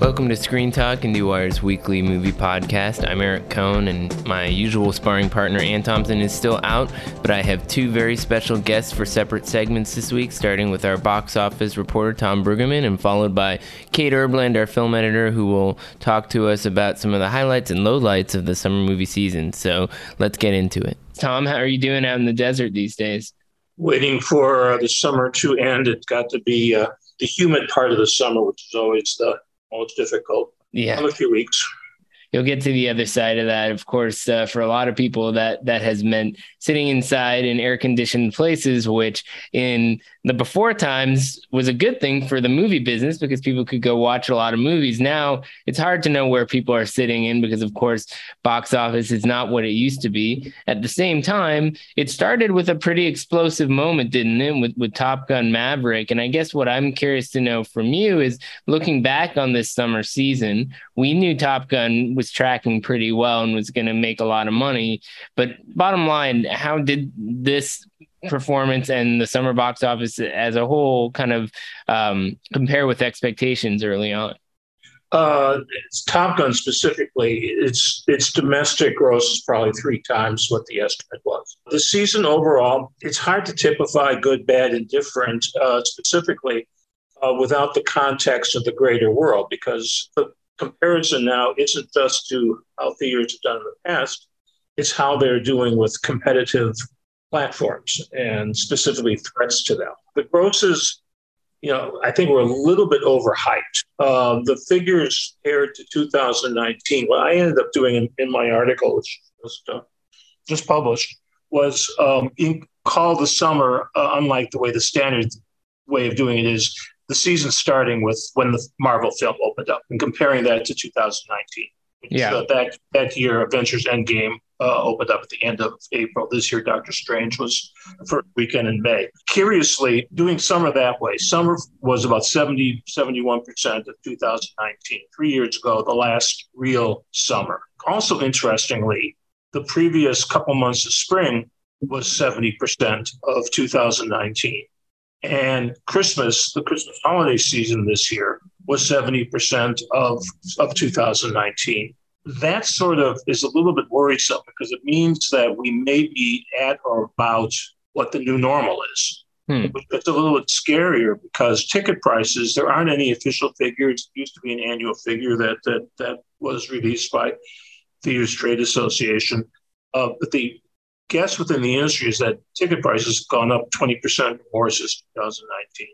Welcome to Screen Talk, and IndieWire's weekly movie podcast. I'm Eric Kohn, and my usual sparring partner, Anne Thompson, is still out, but I have two very special guests for separate segments this week, starting with our box office reporter, Tom Brueggemann, and followed by Kate Erbland, our film editor, who will talk to us about some of the highlights and lowlights of the summer movie season. So let's get into it. Tom, how are you doing out in the desert these days? Waiting for uh, the summer to end. It's got to be uh, the humid part of the summer, which is always the most difficult. Yeah. In a few weeks you'll get to the other side of that. Of course, uh, for a lot of people, that that has meant sitting inside in air conditioned places, which in the before times was a good thing for the movie business because people could go watch a lot of movies. Now it's hard to know where people are sitting in because, of course, box office is not what it used to be. At the same time, it started with a pretty explosive moment, didn't it, with, with Top Gun Maverick? And I guess what I'm curious to know from you is looking back on this summer season, we knew Top Gun was tracking pretty well and was going to make a lot of money. But bottom line, how did this performance and the summer box office as a whole kind of um, compare with expectations early on? Uh, Top Gun specifically, its its domestic gross is probably three times what the estimate was. The season overall, it's hard to typify good, bad, and different uh, specifically uh, without the context of the greater world, because the comparison now isn't just to how theaters have done in the past, it's how they're doing with competitive platforms and specifically threats to them. The grosses, you know, I think were a little bit overhyped. Uh, the figures compared to 2019, what I ended up doing in, in my article, which was uh, just published, was um, in, call the summer, uh, unlike the way the standard way of doing it is, the season starting with when the Marvel film opened up and comparing that to 2019. Yeah. So that that year, Avengers Endgame uh, opened up at the end of April. This year, Doctor Strange was the first weekend in May. Curiously, doing summer that way, summer was about 70, 71% of 2019. Three years ago, the last real summer. Also, interestingly, the previous couple months of spring was 70% of 2019. And Christmas, the Christmas holiday season this year, was 70% of, of 2019. That sort of is a little bit worrisome because it means that we may be at or about what the new normal is. Hmm. It's a little bit scarier because ticket prices, there aren't any official figures. It used to be an annual figure that that, that was released by the U.S. Trade Association. Uh, but the guess within the industry is that ticket prices have gone up 20% more since 2019.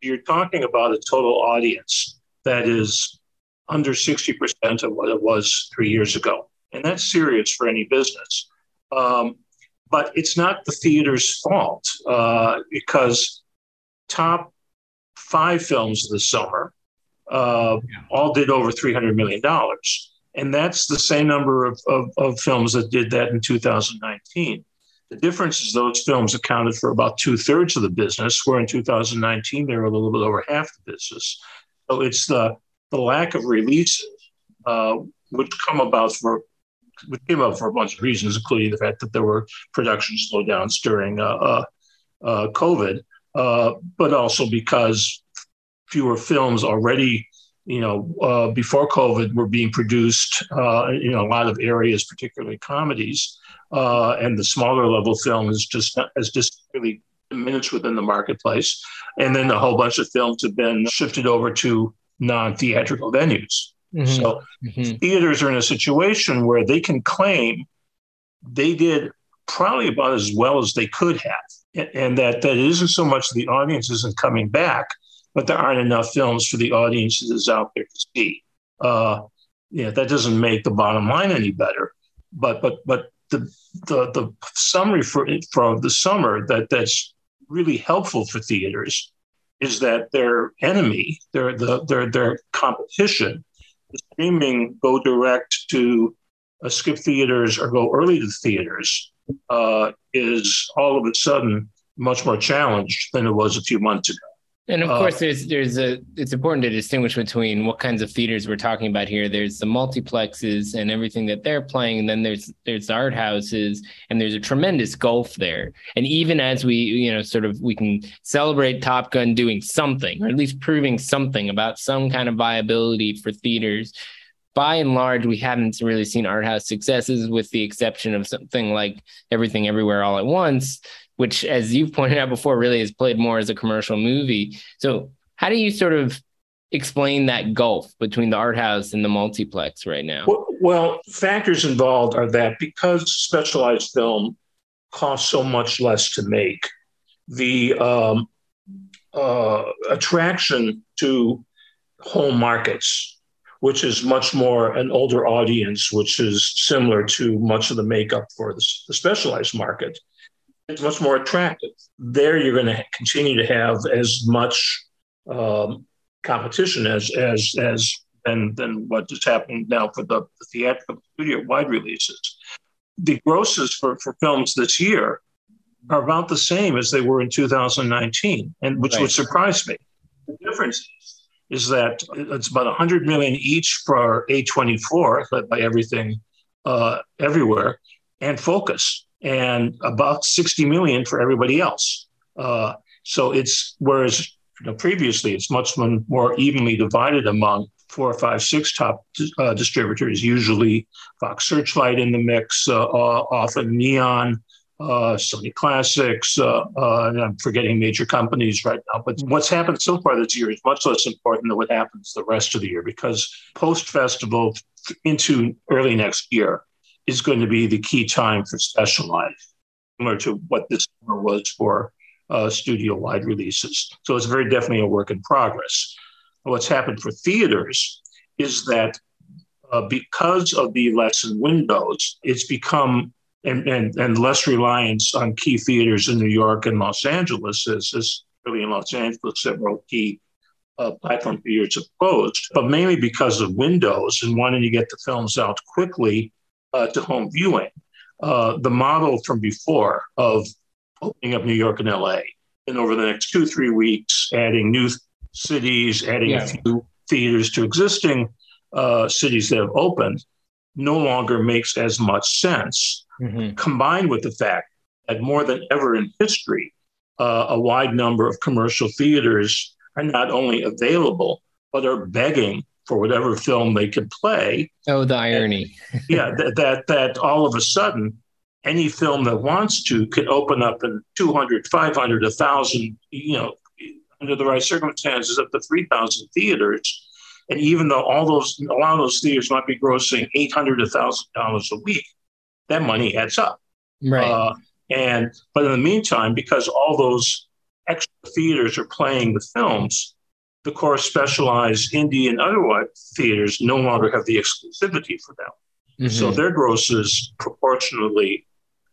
You're talking about a total audience that is under 60% of what it was three years ago. And that's serious for any business. Um, but it's not the theater's fault uh, because top five films this summer uh, yeah. all did over $300 million. And that's the same number of, of, of, films that did that in 2019. The difference is those films accounted for about two thirds of the business, where in 2019 they were a little bit over half the business. So it's the, the lack of releases, uh, which come about for which came up for a bunch of reasons, including the fact that there were production slowdowns during uh, uh, uh COVID, uh, but also because fewer films already you know, uh, before COVID were being produced uh, in a lot of areas, particularly comedies, uh, and the smaller level film is just has just really diminished within the marketplace. And then a whole bunch of films have been shifted over to non-theatrical venues. Mm-hmm. So mm-hmm. theaters are in a situation where they can claim they did probably about as well as they could have, and that that isn't so much the audience isn't coming back but there aren't enough films for the audiences out there to see. Uh, yeah, that doesn't make the bottom line any better. But but but the the, the summary for for the summer that that's really helpful for theaters is that their enemy, their the, their their competition, the streaming go direct to uh, skip theaters or go early to theaters, uh, is all of a sudden much more challenged than it was a few months ago. And of uh, course, there's there's a it's important to distinguish between what kinds of theaters we're talking about here. There's the multiplexes and everything that they're playing, and then there's there's the art houses, and there's a tremendous gulf there. And even as we you know sort of we can celebrate Top Gun doing something, or at least proving something about some kind of viability for theaters. By and large, we haven't really seen art house successes, with the exception of something like Everything Everywhere All at Once, which, as you've pointed out before, really has played more as a commercial movie. So, how do you sort of explain that gulf between the art house and the multiplex right now? Well, well, factors involved are that because specialized film costs so much less to make, the um, uh, attraction to home markets, which is much more an older audience, which is similar to much of the makeup for the, the specialized market, it's much more attractive. There, you're going to continue to have as much um, competition as as as than than what is happening now for the, the theatrical studio wide releases. The grosses for, for films this year are about the same as they were in 2019, and which right. would surprise me. The difference is, is that it's about 100 million each for A24, led by everything uh, everywhere, and Focus and about 60 million for everybody else. Uh, so it's whereas you know, previously it's much more evenly divided among four, five, six top uh, distributors. Usually Fox Searchlight in the mix, uh, uh often Neon, uh, Sony Classics. Uh, and I'm forgetting major companies right now. But what's happened so far this year is much less important than what happens the rest of the year because post festival into early next year is going to be the key time for specialized, similar to what this summer was for uh, studio wide releases. So it's very definitely a work in progress. What's happened for theaters is that uh, because of the lessened windows, it's become and, and, and less reliance on key theaters in New York and Los Angeles, as, as really in Los Angeles, several key uh, platform theaters have closed, but mainly because of windows and wanting to get the films out quickly uh, to home viewing. Uh, the model from before of opening up New York and LA, and over the next two, three weeks, adding new cities, adding yeah. a few theaters to existing uh, cities that have opened, no longer makes as much sense. Mm-hmm. Combined with the fact that more than ever in history, uh, a wide number of commercial theaters are not only available, but are begging for whatever film they could play. Oh, the irony. And, yeah, that, that that all of a sudden any film that wants to could open up in 200, 500, 1,000, you know, under the right circumstances, up to 3,000 theaters. And even though all those, a lot of those theaters might be grossing 800 to $1,000 a week, that money adds up. Right. Uh, and, but in the meantime, because all those extra theaters are playing the films, the core specialized indie and otherwise theaters no longer have the exclusivity for them. Mm-hmm. So their grosses proportionally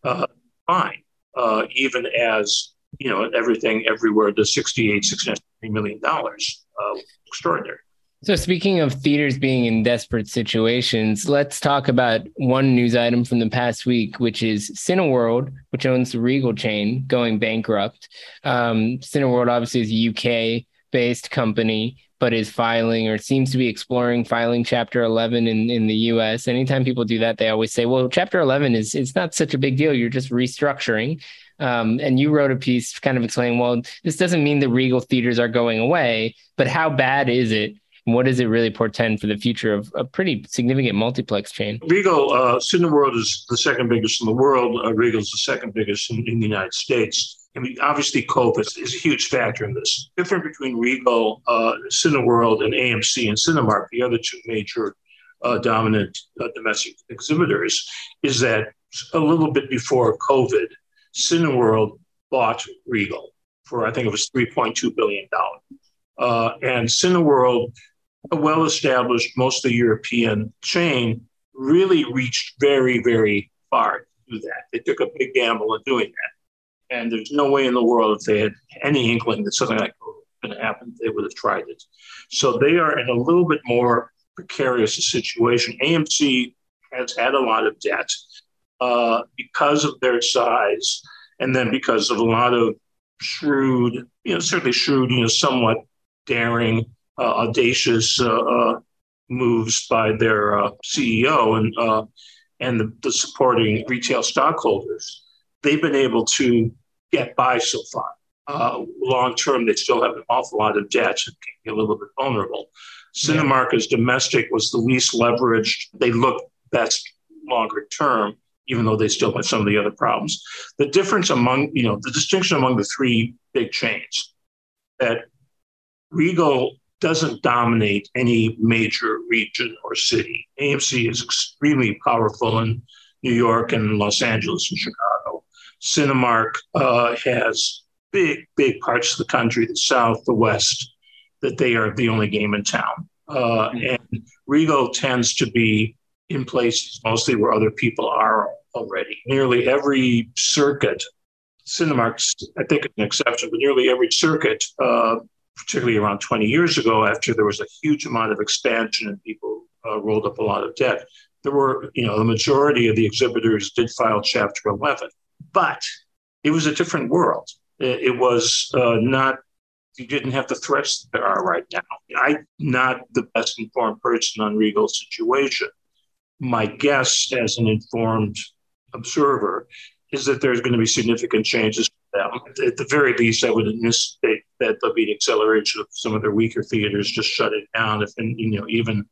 uh, fine, uh, even as you know everything everywhere the 68 69 million dollars uh, extraordinary so speaking of theaters being in desperate situations let's talk about one news item from the past week which is cineworld which owns the regal chain going bankrupt um, cineworld obviously is a uk based company, but is filing or seems to be exploring filing Chapter 11 in, in the US. Anytime people do that, they always say, well, Chapter 11 is it's not such a big deal. You're just restructuring. Um, and you wrote a piece kind of explaining, well, this doesn't mean the Regal theaters are going away, but how bad is it? What does it really portend for the future of a pretty significant multiplex chain? Regal, uh, Cineworld is the second biggest in the world. Uh, Regal is the second biggest in, in the United States. I mean, obviously, COVID is, is, a huge factor in this. Different between Regal, uh, Cineworld, and AMC and Cinemark, the other two major uh, dominant uh, domestic exhibitors, is that a little bit before COVID, Cineworld bought Regal for I think it was three point two billion dollars, uh, and Cineworld, a well-established, mostly European chain, really reached very, very far to do that. They took a big gamble in doing that And there's no way in the world if they had any inkling that something like that was going to happen, they would have tried it. So they are in a little bit more precarious situation. AMC has had a lot of debt uh, because of their size, and then because of a lot of shrewd, you know, certainly shrewd, you know, somewhat daring, audacious uh, uh moves by their uh, CEO and uh, and the, the, supporting retail stockholders. They've been able to get by so far. long term, they still have an awful lot of debt and can be a little bit vulnerable. Cinemark as domestic was the least leveraged. They look best longer term, even though they still have some of the other problems. The difference among, you know, the distinction among the three big chains that Regal doesn't dominate any major region or city. AMC is extremely powerful in New York and Los Angeles and Chicago. Cinemark uh, has big, big parts of the country, the South, the West, that they are the only game in town. Uh, hmm. and Regal tends to be in places mostly where other people are already. Nearly every circuit, Cinemark's, I think, an exception, but nearly every circuit, uh, particularly around 20 years ago, after there was a huge amount of expansion and people uh, rolled up a lot of debt, there were, you know, the majority of the exhibitors did file Chapter 11. But it was a different world. It, was uh, not you didn't have the threats that there are right now. I'm not the best informed person on Regal's situation. My guess, as an informed observer, is that there's going to be significant changes At the very least, I would anticipate that there'll be an acceleration of some of their weaker theaters just shutting down. If and you know even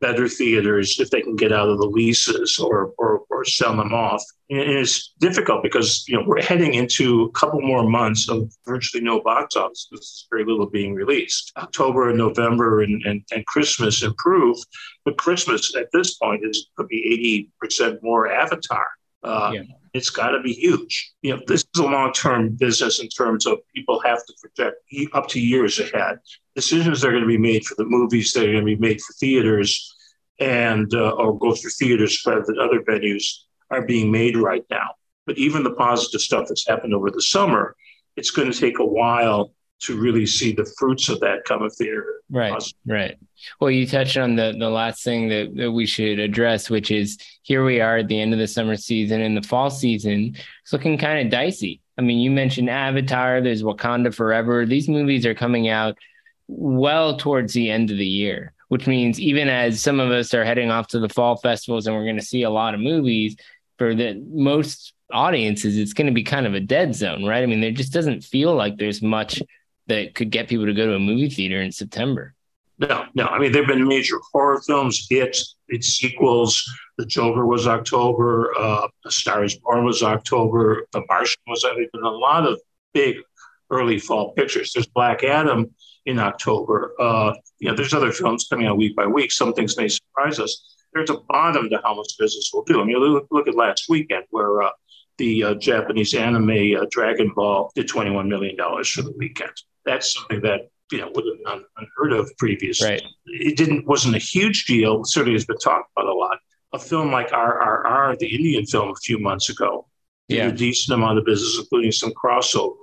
better theaters if they can get out of the leases or, or, or sell them off. And it's difficult because you know we're heading into a couple more months of virtually no box office. There's very little being released. October and November and, and, and Christmas improve, but Christmas at this point is could be 80% more Avatar. Uh, yeah. It's got to be huge. You know, this is a long-term business in terms of people have to project up to years ahead. Decisions that are going to be made for the movies that are going to be made for theaters and uh, or go through theaters rather than other venues are being made right now. But even the positive stuff that's happened over the summer, it's going to take a while to really see the fruits of that come if they're right positive. right. Well you touched on the the last thing that, that we should address which is here we are at the end of the summer season and the fall season. It's looking kind of dicey. I mean you mentioned avatar there's wakanda forever. These movies are coming out well towards the end of the year which means even as some of us are heading off to the fall festivals and we're going to see a lot of movies for the most audiences it's going to be kind of a dead zone right? I mean there just doesn't feel like there's much that could get people to go to a movie theater in September. No, no. I mean, there have been major horror films. It, its sequels. The Joker was October. Uh, A Star Is Born was October. The Martian was. There's been a lot of big early fall pictures. There's Black Adam in October. Uh, you know, there's other films coming out week by week. Some things may surprise us. There's a bottom to how much business will do. I mean, look, look at last weekend where uh, the uh, Japanese anime uh, Dragon Ball did $21 million for the weekend that's something that you know would have been unheard of previously. Right. It didn't wasn't a huge deal. Certainly has been talked about a lot. A film like RRR, the Indian film a few months ago, did a decent amount of business, including some crossover.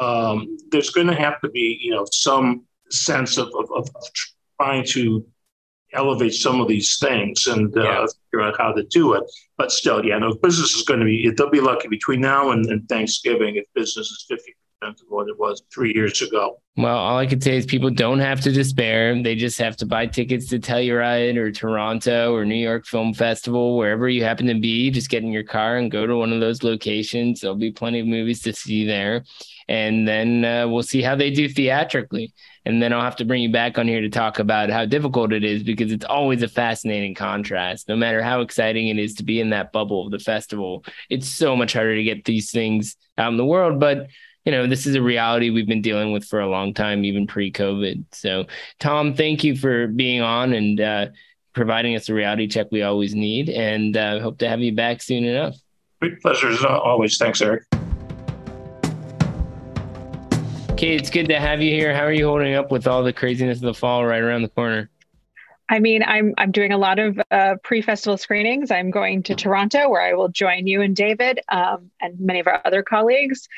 Um, there's going to have to be you know some sense of, of, of trying to elevate some of these things and uh, yeah. figure out how to do it. But still, yeah, no, business is going to be, they'll be lucky between now and, and Thanksgiving if business is 50 of what it was three years ago. Well, all I can say is people don't have to despair. They just have to buy tickets to Telluride or Toronto or New York Film Festival, wherever you happen to be. Just get in your car and go to one of those locations. There'll be plenty of movies to see there. And then uh, we'll see how they do theatrically. And then I'll have to bring you back on here to talk about how difficult it is because it's always a fascinating contrast. No matter how exciting it is to be in that bubble of the festival, it's so much harder to get these things out in the world. But you know, this is a reality we've been dealing with for a long time, even pre COVID. So, Tom, thank you for being on and uh, providing us a reality check we always need. And uh, hope to have you back soon enough. Great pleasure as always. Thanks, Eric. Okay, it's good to have you here. How are you holding up with all the craziness of the fall right around the corner? I mean, I'm I'm doing a lot of uh, pre-festival screenings. I'm going to Toronto, where I will join you and David um, and many of our other colleagues.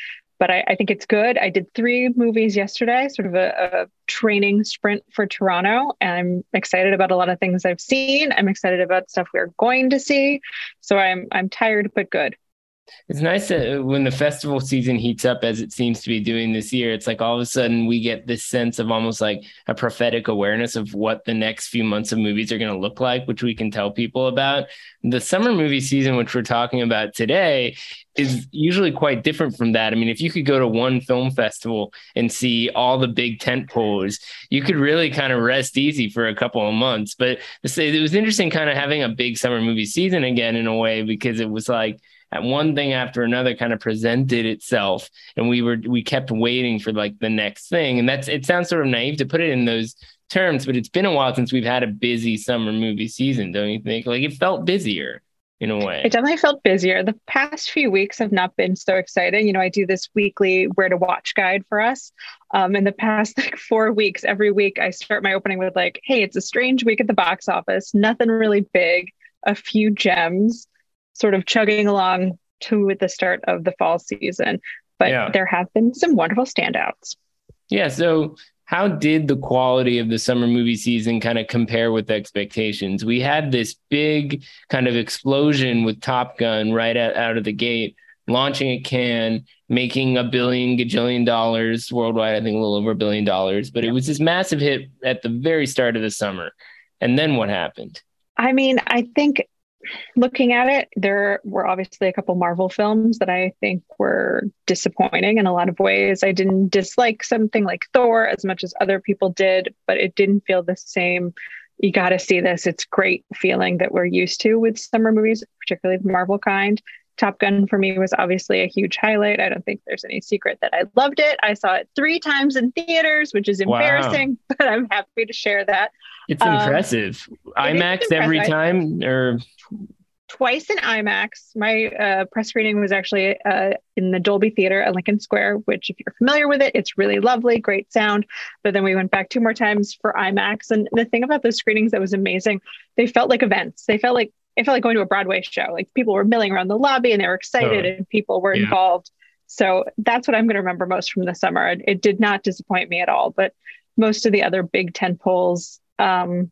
But I, I, think it's good. I did three movies yesterday, sort of a, a training sprint for Toronto, and I'm excited about a lot of things I've seen. I'm excited about stuff we're going to see. So I'm I'm tired but good. It's nice that uh, when the festival season heats up, as it seems to be doing this year, it's like all of a sudden we get this sense of almost like a prophetic awareness of what the next few months of movies are going to look like, which we can tell people about. The summer movie season, which we're talking about today, is usually quite different from that. I mean, if you could go to one film festival and see all the big tent poles, you could really kind of rest easy for a couple of months. But it was interesting kind of having a big summer movie season again in a way because it was like, one thing after another kind of presented itself and we were we kept waiting for like the next thing. And that's it sounds sort of naive to put it in those terms but it's been a while since we've had a busy summer movie season don't you think? Like it felt busier in a way. It definitely felt busier. The past few weeks have not been so exciting. You know i do this weekly where to watch guide for us. Um, in the past like four weeks every week i start my opening with like hey it's a strange week at the box office. Nothing really big. A few gems sort of chugging along to the start of the fall season. But yeah. there have been some wonderful standouts. Yeah. So, how did the quality of the summer movie season kind of compare with expectations? We had this big kind of explosion with Top Gun right out, out of the gate, launching at Cannes, making a billion gajillion dollars worldwide. I think a little over a billion dollars, but it was this massive hit at the very start of the summer. And then what happened? I mean, I think looking at it, there were obviously a couple Marvel films that I think were disappointing in a lot of ways. I didn't dislike something like Thor as much as other people did, but it didn't feel the same. You got to see this. It's great feeling that we're used to with summer movies, particularly the Marvel kind. Top Gun for me was obviously a huge highlight. I don't think there's any secret that I loved it. I saw it three times in theaters, which is embarrassing, wow. but I'm happy to share that. It's um, impressive. IMAX impressive. every time or twice in IMAX. My uh, press screening was actually uh, in the Dolby Theater at Lincoln Square, which, if you're familiar with it, it's really lovely, great sound. But then we went back two more times for IMAX. And the thing about those screenings that was amazing, they felt like events. They felt like it felt like going to a Broadway show. Like people were milling around the lobby and they were excited, and people were yeah. involved. So that's what I'm going to remember most from the summer. It, it, did not disappoint me at all. But most of the other big tent poles, um,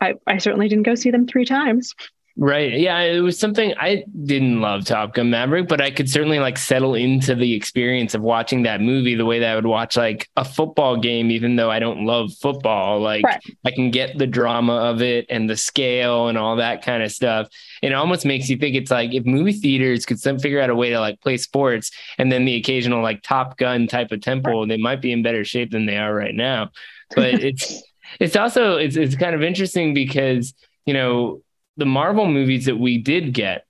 I, I certainly didn't go see them three times. Right. Yeah. It was something I didn't love Top Gun Maverick, but I could certainly like settle into the experience of watching that movie the way that I would watch like a football game, even though I don't love football. Like right. I can get the drama of it and the scale and all that kind of stuff. It almost makes you think it's like if movie theaters could some figure out a way to like play sports and then the occasional like Top Gun type of tempo, right. they might be in better shape than they are right now. But it's, it's also, it's, it's kind of interesting because, you know, the Marvel movies that we did get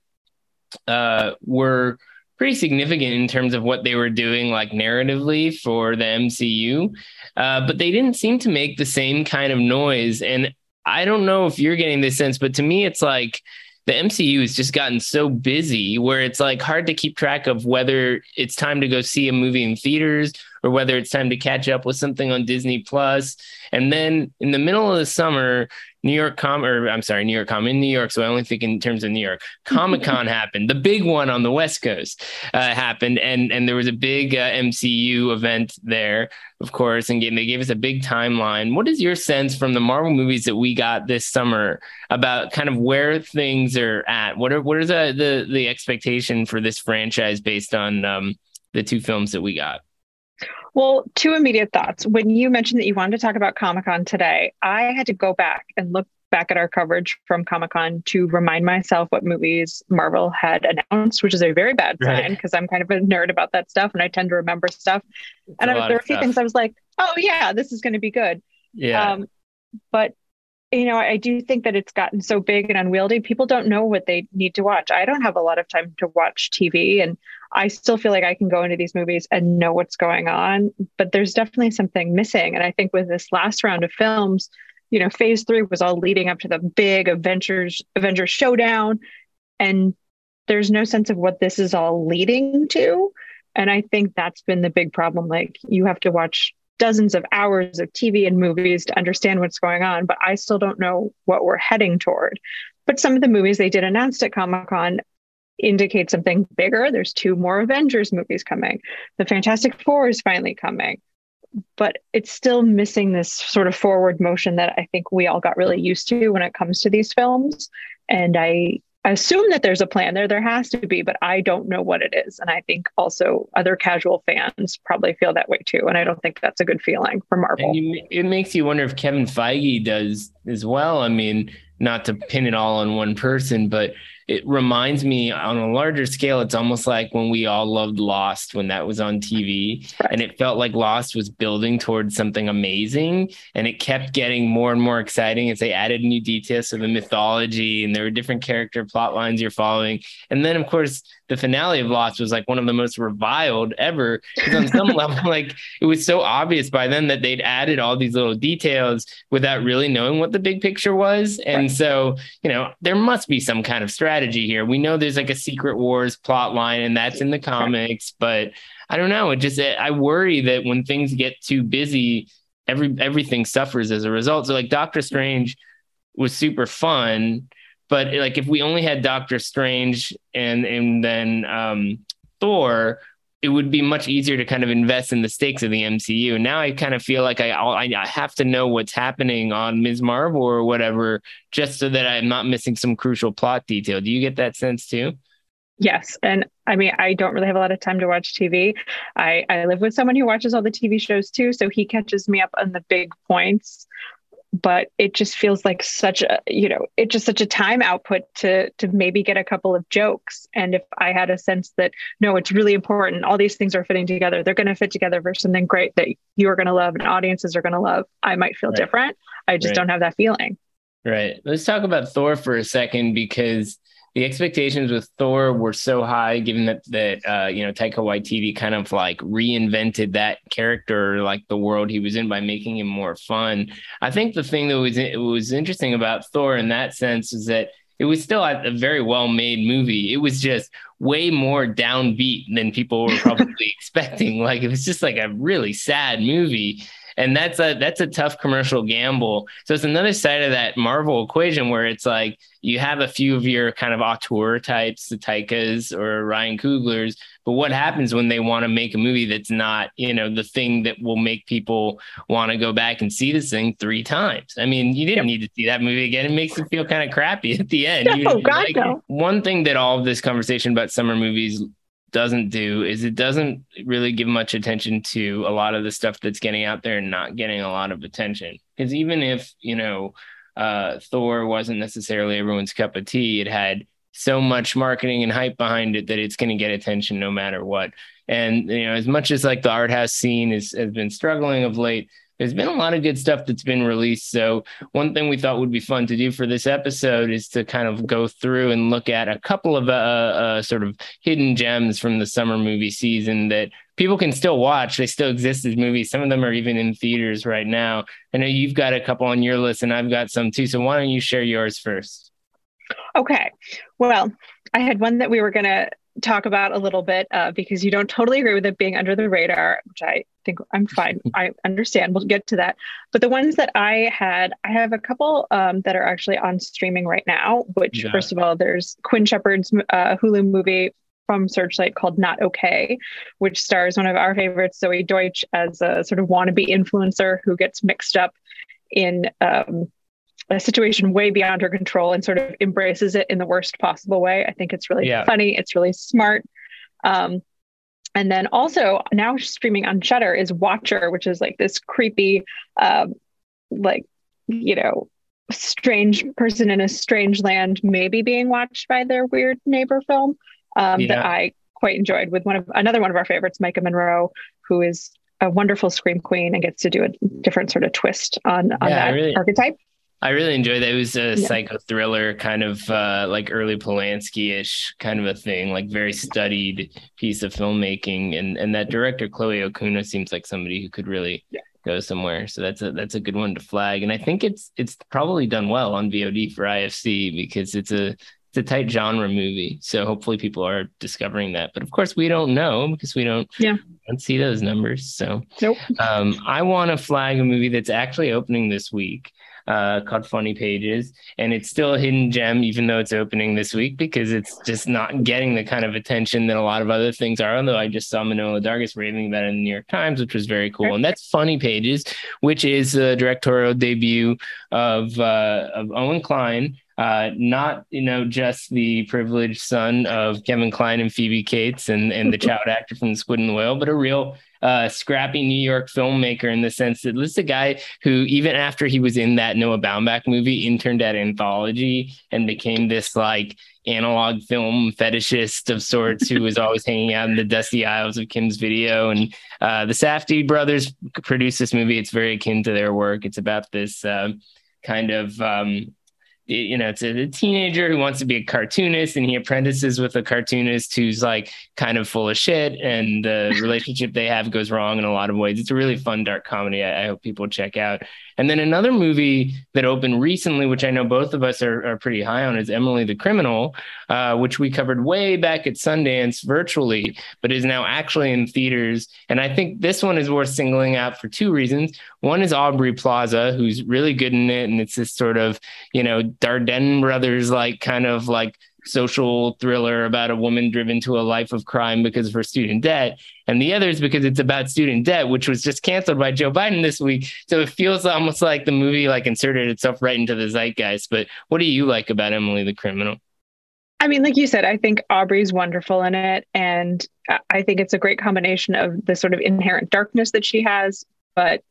uh, were pretty significant in terms of what they were doing, like narratively for the MCU. Uh, but they didn't seem to make the same kind of noise. And I don't know if you're getting this sense, but to me, it's like the MCU has just gotten so busy where it's like hard to keep track of whether it's time to go see a movie in theaters or whether it's time to catch up with something on Disney Plus. And then in the middle of the summer, New York Com or I'm sorry, New York Com in New York. So I only think in terms of New York. Comic Con happened, the big one on the West Coast uh, happened, and and there was a big uh, MCU event there, of course, and they gave us a big timeline. What is your sense from the Marvel movies that we got this summer about kind of where things are at? What are what is the the, the expectation for this franchise based on um, the two films that we got? Well, two immediate thoughts. When you mentioned that you wanted to talk about Comic Con today, I had to go back and look back at our coverage from Comic Con to remind myself what movies Marvel had announced, which is a very bad sign because. I'm kind of a nerd about that stuff and I tend to remember stuff. It's and I, there were a few things I was like, oh, yeah, this is going to be good. Yeah. Um, but you know, I do think that it's gotten so big and unwieldy. People don't know what they need to watch. I don't have a lot of time to watch TV, and I still feel like I can go into these movies and know what's going on. But there's definitely something missing. And I think with this last round of films, you know, phase three was all leading up to the big Avengers Avengers showdown. And there's no sense of what this is all leading to. And I think that's been the big problem. Like you have to watch dozens of hours of TV and movies to understand what's going on, but I still don't know what we're heading toward. But some of the movies they did announce at Comic Con indicate something bigger. There's two more Avengers movies coming. The Fantastic Four is finally coming. But it's still missing this sort of forward motion that I think we all got really used to when it comes to these films. And I assume that there's a plan there. There has to be, but I don't know what it is. And I think also other casual fans probably feel that way too. And I don't think that's a good feeling for Marvel. You, it makes you wonder if Kevin Feige does as well. I mean, not to pin it all on one person, but it reminds me on a larger scale, it's almost like when we all loved Lost when that was on TV. Right. And it felt like Lost was building towards something amazing. And it kept getting more and more exciting as they added new details to the mythology and there were different character plot lines you're following. And then, of course, the finale of Lost was like one of the most reviled ever. Because on some level, like it was so obvious by then that they'd added all these little details without really knowing what the big picture was. And right. so, you know, there must be some kind of strategy here. We know there's like a Secret Wars plot line, and that's in the comics, but I don't know. It just I worry that when things get too busy, every everything suffers as a result. So like Doctor Strange was super fun but like if we only had Doctor Strange and and then um, Thor, it would be much easier to kind of invest in the stakes of the MCU. Now I kind of feel like I I have to know what's happening on Ms. Marvel or whatever, just so that I'm not missing some crucial plot detail. Do you get that sense too? Yes, and I mean I don't really have a lot of time to watch TV. I I live with someone who watches all the TV shows too, so he catches me up on the big points but it just feels like such a you know it's just such a time output to to maybe get a couple of jokes and if i had a sense that no it's really important all these things are fitting together they're going to fit together for something great that you are going to love and audiences are going to love i might feel right. different i just right. don't have that feeling right let's talk about thor for a second because the expectations with Thor were so high, given that that uh, you know Taika Waititi kind of like reinvented that character, like the world he was in, by making him more fun. I think the thing that was was interesting about Thor in that sense is that it was still a very well made movie. It was just way more downbeat than people were probably expecting. Like it was just like a really sad movie and that's a that's a tough commercial gamble. So it's another side of that Marvel equation where it's like you have a few of your kind of auteur types, the Taikas or Ryan Cooglers, but what happens when they want to make a movie that's not, you know, the thing that will make people want to go back and see this thing three times? I mean, you didn't need to see that movie again. It makes it feel kind of crappy at the end. No, God, like, no. One thing that all of this conversation about summer movies doesn't do is it doesn't really give much attention to a lot of the stuff that's getting out there and not getting a lot of attention. Because even if, you know, uh, Thor wasn't necessarily everyone's cup of tea, it had so much marketing and hype behind it that it's going to get attention no matter what. And, you know, as much as like the art house scene is, has been struggling of late, there's been a lot of good stuff that's been released. So one thing we thought would be fun to do for this episode is to kind of go through and look at a couple of uh, uh, sort of hidden gems from the summer movie season that people can still watch. They still exist as movies. Some of them are even in theaters right now. I know you've got a couple on your list, and I've got some too. So why don't you share yours first? Okay. Well, I had one that we were going to talk about a little bit uh, because you don't totally agree with it being under the radar, which I think I'm fine. I understand. We'll get to that. But the ones that I had, I have a couple um, that are actually on streaming right now. Which, yeah. first of all, there's Quinn Shepard's uh, Hulu movie from Searchlight called Not Okay, which stars one of our favorites, Zoey Deutch, as a sort of wannabe influencer who gets mixed up in um, a situation way beyond her control and sort of embraces it in the worst possible way. I think it's really yeah. funny. It's really smart. Um, and then also now streaming on Shudder is Watcher, which is like this creepy, um, like you know, strange person in a strange land, maybe being watched by their weird neighbor film um, yeah. that I quite enjoyed with one of another one of our favorites, Maika Monroe, who is a wonderful scream queen and gets to do a different sort of twist on on yeah, that really, archetype. I really enjoyed that. It was a yeah. psycho thriller, kind of uh, like early Polanski ish kind of a thing, like very studied piece of filmmaking. And and that director Chloe Okuno seems like somebody who could really yeah. go somewhere. So that's a that's a good one to flag. And I think it's it's probably done well on VOD for IFC because it's a it's a tight genre movie. So hopefully people are discovering that. But of course we don't know because we don't yeah don't see those numbers. So, nope. Um, I want to flag a movie that's actually opening this week uh, called Funny Pages, and it's still a hidden gem, even though it's opening this week because it's just not getting the kind of attention that a lot of other things are. Although I just saw Manohla Dargis raving about it in the New York Times, which was very cool, and that's Funny Pages, which is the directorial debut of uh, of Owen Kline. Uh, not you know just the privileged son of Kevin Kline and Phoebe Cates and and the child actor from The Squid and the Whale, but a real uh, scrappy New York filmmaker in the sense that this is a guy who, even after he was in that Noah Baumbach movie, interned at Anthology and became this like analog film fetishist of sorts who was always hanging out in the dusty aisles of Kim's video. And uh, the Safdie brothers produced this movie. It's very akin to their work. It's about this uh, kind of um, you know, it's a, teenager who wants to be a cartoonist and he apprentices with a cartoonist who's like kind of full of shit and the relationship they have goes wrong in a lot of ways. It's a really fun dark comedy. I, I hope people check out. And then another movie that opened recently, which I know both of us are, are pretty high on, is Emily the Criminal, uh, which we covered way back at Sundance virtually, but is now actually in theaters. And I think this one is worth singling out for two reasons. One is Aubrey Plaza, who's really good in it. And it's this sort of, you know, Dardenne brothers like kind of like social thriller about a woman driven to a life of crime because of her student debt. And the other is because it's about student debt, which was just canceled by Joe Biden this week. So it feels almost like the movie like inserted itself right into the zeitgeist. But what do you like about Emily the Criminal? I mean, like you said, I think Aubrey's wonderful in it. And I think it's a great combination of the sort of inherent darkness that she has, but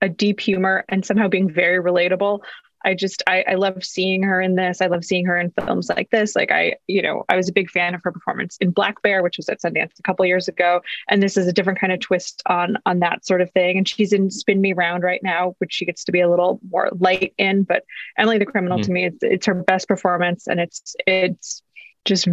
a deep humor and somehow being very relatable. I just I, I love seeing her in this. I love seeing her in films like this. Like I, you know, I was a big fan of her performance in Black Bear, which was at Sundance a couple years ago, and this is a different kind of twist on on that sort of thing. And she's in Spin Me Round right now, which she gets to be a little more light in. But Emily the Criminal mm-hmm. to me, it's it's her best performance, and it's it's just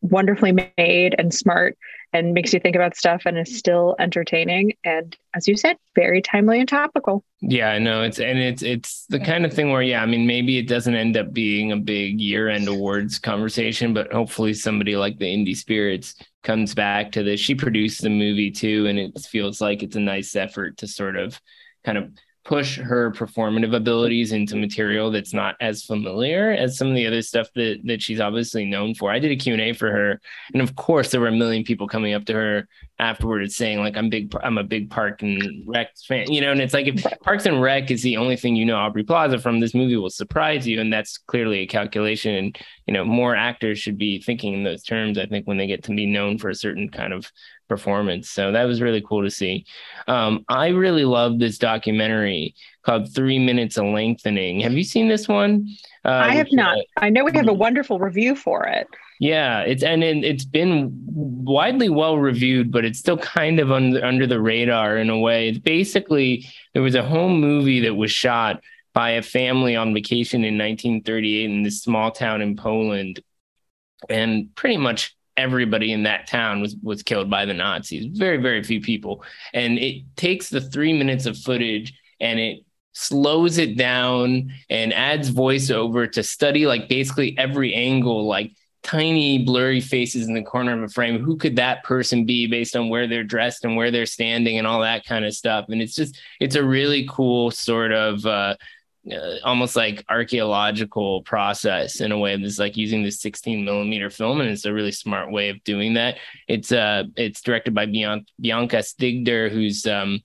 wonderfully made and smart and makes you think about stuff and is still entertaining and as you said very timely and topical. Yeah i know. It's and it's it's the kind of thing where yeah i mean maybe it doesn't end up being a big year-end awards conversation but hopefully somebody like the indie spirits comes back to this. She produced the movie too and it feels like it's a nice effort to sort of kind of push her performative abilities into material that's not as familiar as some of the other stuff that that she's obviously known for. I did a Q&A for her and of course there were a million people coming up to her afterwards saying like I'm big I'm a big Park and Rec fan, you know, and it's like if Parks and Rec is the only thing you know Aubrey Plaza from this movie will surprise you and that's clearly a calculation and you know more actors should be thinking in those terms I think when they get to be known for a certain kind of performance. So that was really cool to see. Um, I really love this documentary called Three Minutes of Lengthening. Have you seen this one? Uh, I have not. I know we have a wonderful review for it. Yeah, it's and it, it's been widely well reviewed, but it's still kind of under, under the radar in a way. It's basically there was a home movie that was shot by a family on vacation in 1938 in this small town in Poland, and pretty much everybody in that town was was killed by the Nazis. Very very few people, and it takes the three minutes of footage and it slows it down and adds voiceover to study like basically every angle, like tiny blurry faces in the corner of a frame. Who could that person be based on where they're dressed and where they're standing and all that kind of stuff? And it's just it's a really cool sort of uh, uh, almost like archaeological process in a way that's like using this 16 millimeter film and it's a really smart way of doing that it's uh it's directed by Bian- bianca stigter who's um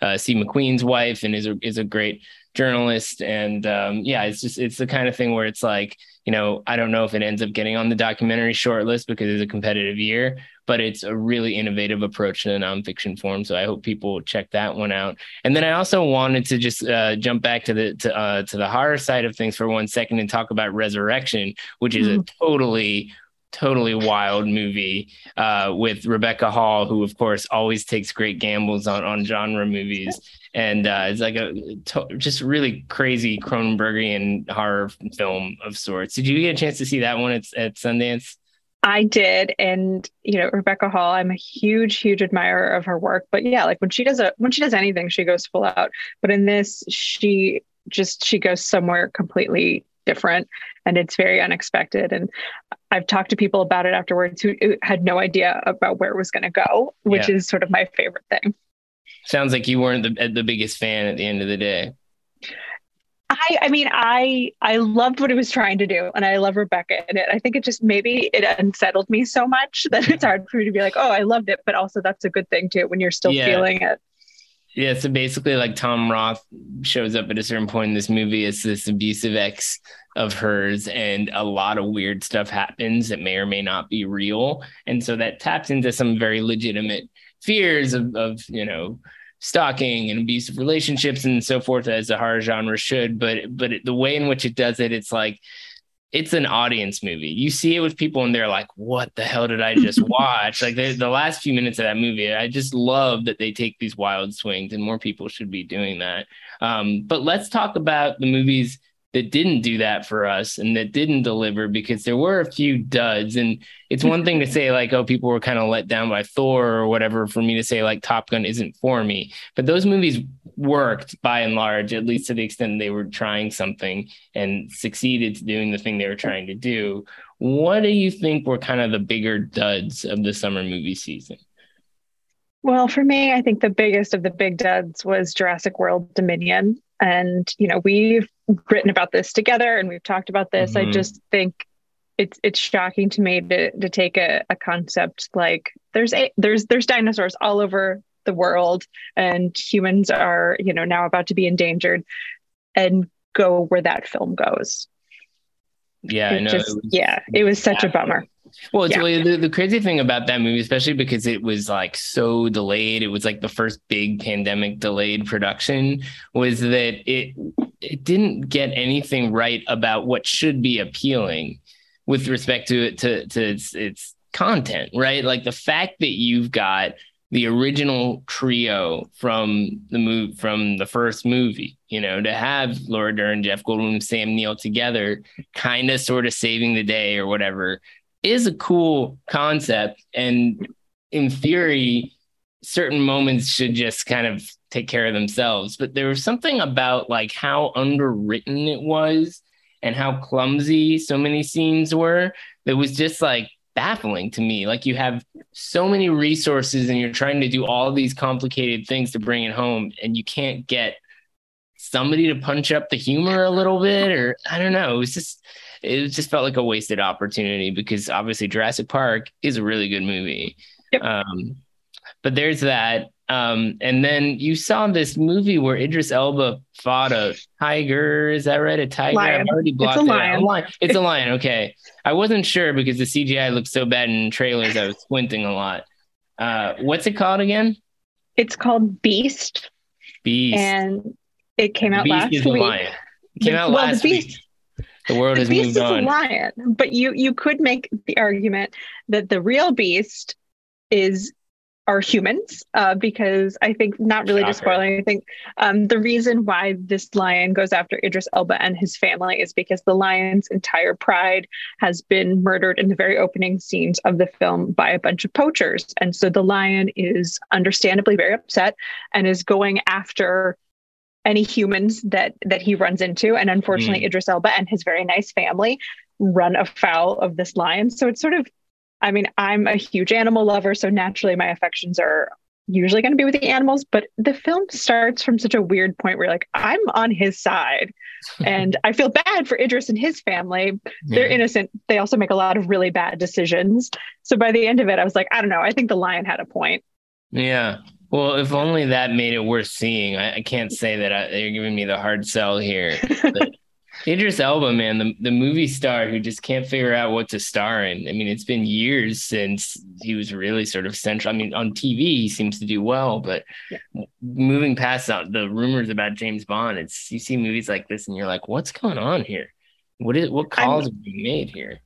uh, Steve McQueen's wife and is a, is a great journalist. And um, yeah, it's just, it's the kind of thing where it's like, you know, I don't know if it ends up getting on the documentary shortlist because it's a competitive year, but it's a really innovative approach to the nonfiction form. So I hope people check that one out. And then I also wanted to just uh, jump back to the to, uh, to the horror side of things for one second and talk about Resurrection, which is mm-hmm. a totally totally wild movie uh, with Rebecca Hall, who of course always takes great gambles on on genre movies, and uh, it's like a to- just really crazy Cronenbergian horror film of sorts. Did you get a chance to see that one at, at Sundance? I did, and you know Rebecca Hall. I'm a huge, huge admirer of her work. But yeah, like when she does a when she does anything, she goes full out. But in this, she just she goes somewhere completely different, and it's very unexpected. And I've talked to people about it afterwards who had no idea about where it was going to go, which yeah. is sort of my favorite thing. Sounds like you weren't the, the biggest fan at the end of the day. I, I mean, I, I loved what it was trying to do, and I love Rebecca in it. I think it just maybe it unsettled me so much that it's hard for me to be like, oh, I loved it, but also that's a good thing too when you're still yeah. feeling it. Yeah, so basically, like Tim Roth shows up at a certain point in this movie as this abusive ex of hers, and a lot of weird stuff happens that may or may not be real, and so that taps into some very legitimate fears of, of you know stalking and abusive relationships and so forth as the horror genre should but but the way in which it does it it's like it's an audience movie. You see it with people and they're like what the hell did i just watch? Like the, the last few minutes of that movie i just love that they take these wild swings and more people should be doing that. Um, but let's talk about the movies that didn't do that for us and that didn't deliver because there were a few duds. And it's one thing to say, like, oh, people were kind of let down by Thor or whatever, for me to say, like, Top Gun isn't for me. But those movies worked by and large, at least to the extent they were trying something and succeeded to doing the thing they were trying to do. What do you think were kind of the bigger duds of the summer movie season? Well, for me, I think the biggest of the big duds was Jurassic World Dominion. And, you know, we've written about this together and we've talked about this. Mm-hmm. I just think it's it's shocking to me to to take a, a concept like there's a there's there's dinosaurs all over the world and humans are, you know, now about to be endangered and go where that film goes. Yeah, it I know. Just, it was, yeah, it was such a bummer. Well, it's yeah. the, the crazy thing about that movie, especially because it was like so delayed, it was like the first big pandemic delayed production, was that it it didn't get anything right about what should be appealing with respect to it to, to its its content, right? Like the fact that you've got the original trio from the move from the first movie, you know, to have Laura Dern, Jeff Goldblum, Sam Neill together, kind of sort of saving the day or whatever is a cool concept. And in theory, certain moments should just kind of take care of themselves. But there was something about like how underwritten it was and how clumsy so many scenes were that was just like baffling to me. Like you have so many resources and you're trying to do all these complicated things to bring it home and you can't get somebody to punch up the humor a little bit or I don't know. It was just it just felt like a wasted opportunity because obviously Jurassic Park is a really good movie. Yep. Um, but there's that. Um, and then you saw this movie where Idris Elba fought a tiger. Is that right? A tiger? Lion. I've already blocked it's a lion. It. A lion. It's a lion. Okay. I wasn't sure because the CGI looked so bad in trailers. I was squinting a lot. Uh, what's it called again? It's called Beast. Beast. And it came out Beast last is week. A lion. It came out well, last the Beast, week. The world the has beast moved is on. a lion, but you you could make the argument that the real beast is are humans uh, because I think not really to spoil anything. Um, the reason why this lion goes after Idris Elba and his family is because the lion's entire pride has been murdered in the very opening scenes of the film by a bunch of poachers, and so the lion is understandably very upset and is going after any humans that that he runs into. And unfortunately, mm. Idris Elba and his very nice family run afoul of this lion. So it's sort of I mean, I'm a huge animal lover, so naturally my affections are usually going to be with the animals, but the film starts from such a weird point where like I'm on his side and I feel bad for Idris and his family. They're innocent. They also make a lot of really bad decisions. So by the end of it, I was like, I don't know. I think the lion had a point. Yeah. Well, if only that made it worth seeing. I, I can't say that I, you're giving me the hard sell here. Idris Elba, man, the, the movie star who just can't figure out what to star in. I mean, it's been years since he was really sort of central. I mean, on TV, he seems to do well, but yeah. moving past the rumors about James Bond, it's you see movies like this and you're like, what's going on here? What is what calls I'm, are being made here?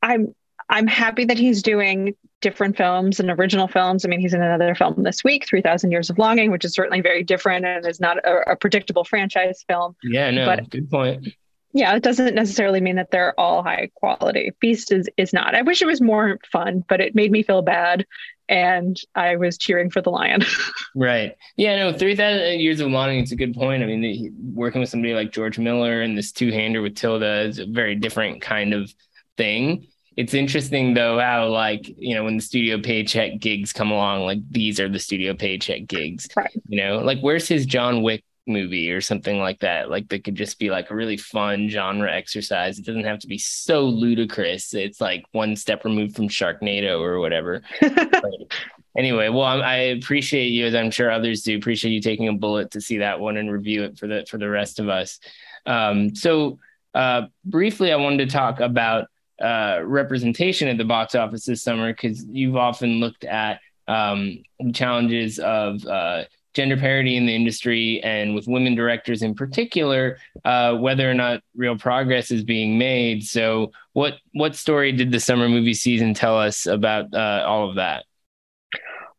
I'm I'm happy that he's doing different films and original films. I mean, he's in another film this week, 3000 Years of Longing, which is certainly very different and is not a, a predictable franchise film. Yeah, no, but good point yeah, it doesn't necessarily mean that they're all high quality. Beast is is not. I wish it was more fun, but it made me feel bad, and I was cheering for the lion. right. Yeah. No. Three thousand years of longing. It's a good point. I mean, the, working with somebody like George Miller and this two hander with Tilda is a very different kind of thing. It's interesting though how like you know when the studio paycheck gigs come along, like these are the studio paycheck gigs. Right. You know, like where's his John Wick movie or something like that. Like that could just be like a really fun genre exercise. It doesn't have to be so ludicrous. It's like one step removed from Sharknado or whatever. anyway, well, I appreciate you, as I'm sure others do. Appreciate you taking a bullet to see that one and review it for the for the rest of us. Um, so, uh, briefly, I wanted to talk about uh, representation at the box office this summer because you've often looked at um, challenges of uh, gender parity in the industry and with women directors in particular, uh, whether or not real progress is being made. So, what what story did the summer movie season tell us about uh, all of that?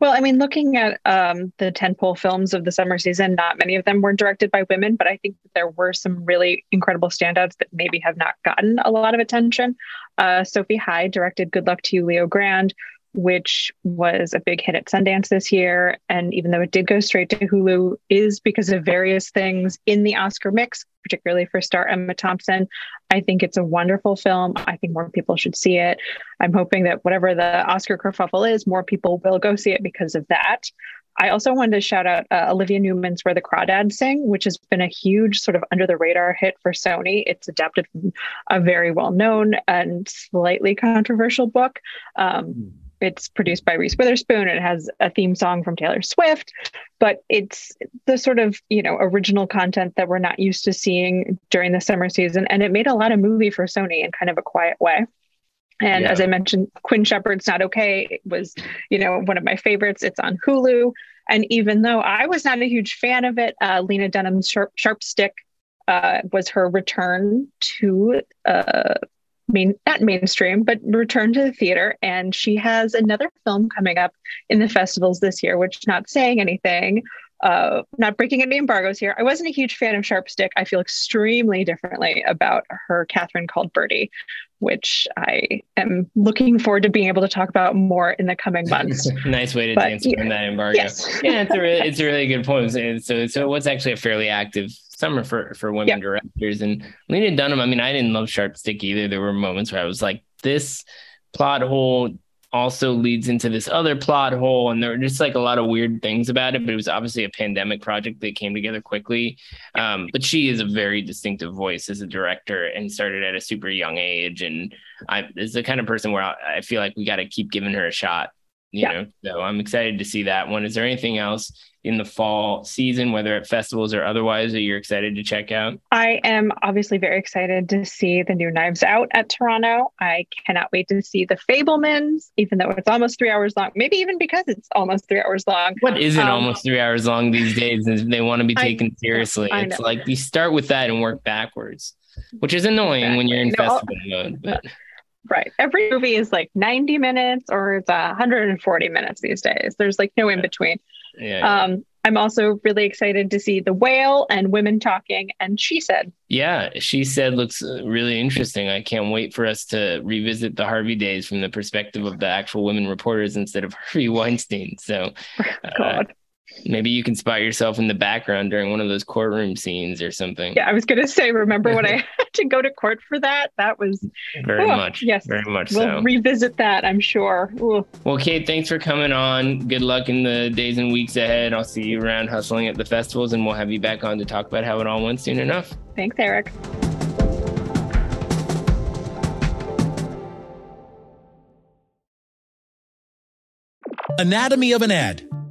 Well, I mean, looking at um, the tentpole films of the summer season, not many of them were directed by women, but I think there were some really incredible standouts that maybe have not gotten a lot of attention. Uh, Sophie Hyde directed Good Luck to You, Leo Grande, which was a big hit at Sundance this year. And even though it did go straight to Hulu, is because of various things in the Oscar mix, particularly for star Emma Thompson. I think it's a wonderful film. I think more people should see it. I'm hoping that whatever the Oscar kerfuffle is, more people will go see it because of that. I also wanted to shout out uh, Olivia Newman's Where the Crawdads Sing, which has been a huge sort of under the radar hit for Sony. It's adapted from a very well known and slightly controversial book. Um, mm it's produced by Reese Witherspoon it has a theme song from Taylor Swift, but it's the sort of, you know, original content that we're not used to seeing during the summer season. And it made a lot of movie for Sony in kind of a quiet way. And yeah. as I mentioned, Quinn Shepard's Not Okay it was, you know, one of my favorites. It's on Hulu. And even though I was not a huge fan of it, uh, Lena Dunham's Sharp, Sharp Stick uh, was her return to uh, not mainstream but return to the theater and she has another film coming up in the festivals this year which not saying anything uh, not breaking any embargoes here. I wasn't a huge fan of Sharp Stick. I feel extremely differently about her Catherine called Birdie, which I am looking forward to being able to talk about more in the coming months. nice way to but, dance yeah. that embargo. Yes. yeah, it's a really, it's a really good point. So, so was actually a fairly active summer for for women yep. directors. And Lena Dunham, I mean, I didn't love Sharp Stick either. There were moments where I was like, this plot hole also leads into this other plot hole and there were just like a lot of weird things about it but it was obviously a pandemic project that came together quickly um, but she is a very distinctive voice as a director and started at a super young age and i is the kind of person where i, I feel like we got to keep giving her a shot you yeah. know so i'm excited to see that one. Is there anything else in the fall season whether at festivals or otherwise that you're excited to check out? I am obviously very excited to see the new knives out at toronto. I cannot wait to see the Fabelmans, even though it's almost three hours long maybe even because it's almost three hours long. What isn't um, almost three hours long these days and they want to be taken I, seriously it's like you start with that and work backwards which is annoying exactly. when you're in no, festival mode but Right. Every movie is like 90 minutes or it's 140 minutes these days. There's like no in between. Yeah. Um, I'm also really excited to see The Whale and Women Talking and She Said. Yeah, She Said looks uh, really interesting. I can't wait for us to revisit the Harvey days from the perspective of the actual women reporters instead of Harvey Weinstein. So, uh, Maybe you can spot yourself in the background during one of those courtroom scenes or something. Yeah, I was going to say, remember when I had to go to court for that? That was very oh, much. Yes, very much we'll so. revisit that, I'm sure. Ooh. Well, Kate, thanks for coming on. Good luck in the days and weeks ahead. I'll see you around hustling at the festivals, and we'll have you back on to talk about how it all went soon enough. Thanks, Eric. Anatomy of an ad